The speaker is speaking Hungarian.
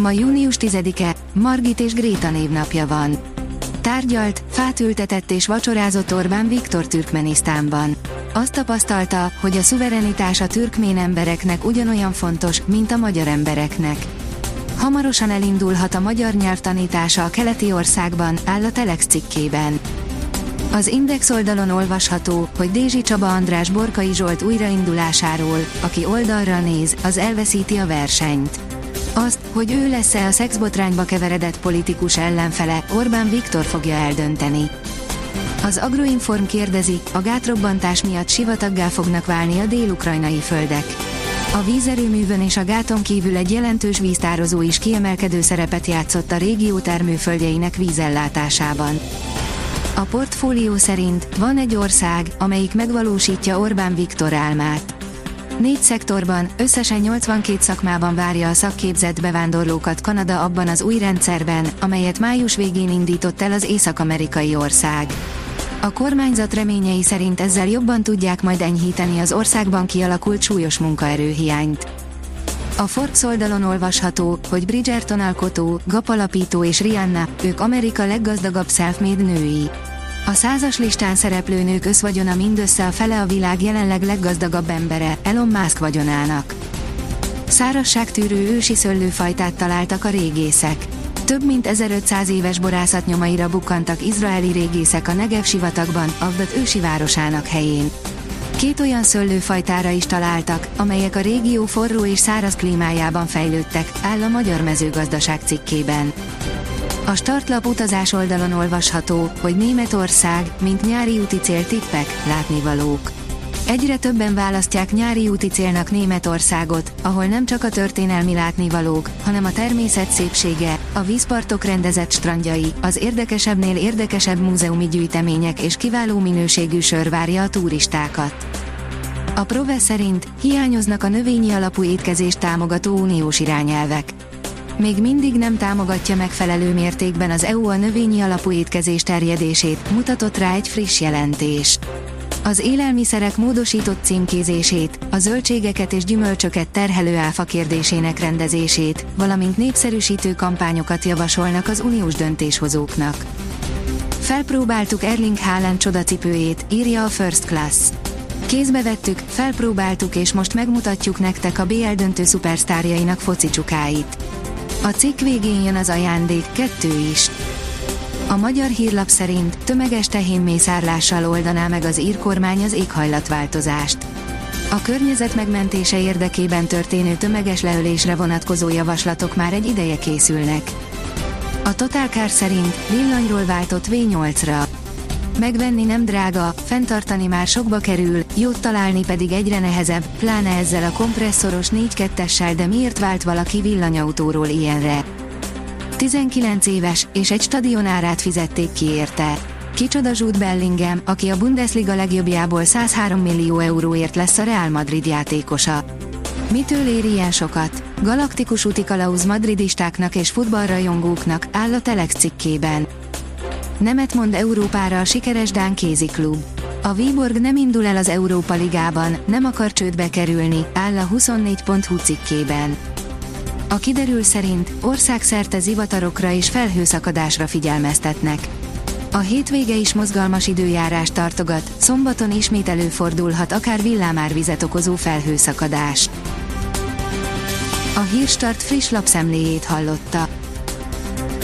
Ma június 10-e, Margit és Gréta névnapja van. Tárgyalt, fát ültetett és vacsorázott Orbán Viktor Türkmenisztánban. Azt tapasztalta, hogy a szuverenitás a türkmén embereknek ugyanolyan fontos, mint a magyar embereknek. Hamarosan elindulhat a magyar nyelv tanítása a keleti országban, áll a Telex cikkében. Az Index oldalon olvasható, hogy Dézsi Csaba András Borkai Zsolt újraindulásáról, aki oldalra néz, az elveszíti a versenyt. Azt, hogy ő lesz-e a szexbotrányba keveredett politikus ellenfele, Orbán Viktor fogja eldönteni. Az Agroinform kérdezi, a gátrobbantás miatt sivataggá fognak válni a dél-ukrajnai földek. A vízerőművön és a gáton kívül egy jelentős víztározó is kiemelkedő szerepet játszott a régió termőföldjeinek vízellátásában. A portfólió szerint van egy ország, amelyik megvalósítja Orbán Viktor álmát. Négy szektorban, összesen 82 szakmában várja a szakképzett bevándorlókat Kanada abban az új rendszerben, amelyet május végén indított el az észak-amerikai ország. A kormányzat reményei szerint ezzel jobban tudják majd enyhíteni az országban kialakult súlyos munkaerőhiányt. A Forbes oldalon olvasható, hogy Bridgerton alkotó, gapalapító és Rihanna, ők Amerika leggazdagabb self-made női. A százas listán szereplő nők összvagyona mindössze a fele a világ jelenleg leggazdagabb embere, Elon Musk vagyonának. Szárasságtűrő ősi szöllőfajtát találtak a régészek. Több mint 1500 éves borászat nyomaira bukkantak izraeli régészek a Negev sivatagban, Agdad ősi városának helyén. Két olyan szöllőfajtára is találtak, amelyek a régió forró és száraz klímájában fejlődtek, áll a Magyar Mezőgazdaság cikkében. A startlap utazás oldalon olvasható, hogy Németország, mint nyári úti cél tippek, látnivalók. Egyre többen választják nyári úti célnak Németországot, ahol nem csak a történelmi látnivalók, hanem a természet szépsége, a vízpartok rendezett strandjai, az érdekesebbnél érdekesebb múzeumi gyűjtemények és kiváló minőségű sör várja a turistákat. A Prove szerint hiányoznak a növényi alapú étkezést támogató uniós irányelvek még mindig nem támogatja megfelelő mértékben az EU a növényi alapú étkezés terjedését, mutatott rá egy friss jelentés. Az élelmiszerek módosított címkézését, a zöldségeket és gyümölcsöket terhelő áfa kérdésének rendezését, valamint népszerűsítő kampányokat javasolnak az uniós döntéshozóknak. Felpróbáltuk Erling Haaland csodacipőjét, írja a First Class. Kézbe vettük, felpróbáltuk és most megmutatjuk nektek a BL döntő szupersztárjainak foci csukáit. A cikk végén jön az ajándék, kettő is. A magyar hírlap szerint tömeges tehénmészárlással oldaná meg az írkormány az éghajlatváltozást. A környezet megmentése érdekében történő tömeges leölésre vonatkozó javaslatok már egy ideje készülnek. A Total szerint villanyról váltott V8-ra. Megvenni nem drága, fenntartani már sokba kerül, jót találni pedig egyre nehezebb, pláne ezzel a kompresszoros 4-2-essel, de miért vált valaki villanyautóról ilyenre? 19 éves, és egy stadionárát fizették ki érte. Kicsoda Jude Bellingham, aki a Bundesliga legjobbjából 103 millió euróért lesz a Real Madrid játékosa. Mitől ér ilyen sokat? Galaktikus utikalauz madridistáknak és futballrajongóknak áll a Telex cikkében. Nemet mond Európára a sikeres Dán kéziklub. A Viborg nem indul el az Európa Ligában, nem akar csődbe kerülni, áll a 24.hu cikkében. A kiderül szerint országszerte zivatarokra és felhőszakadásra figyelmeztetnek. A hétvége is mozgalmas időjárás tartogat, szombaton ismét előfordulhat akár villámárvizet okozó felhőszakadás. A Hírstart friss lapszemléjét hallotta.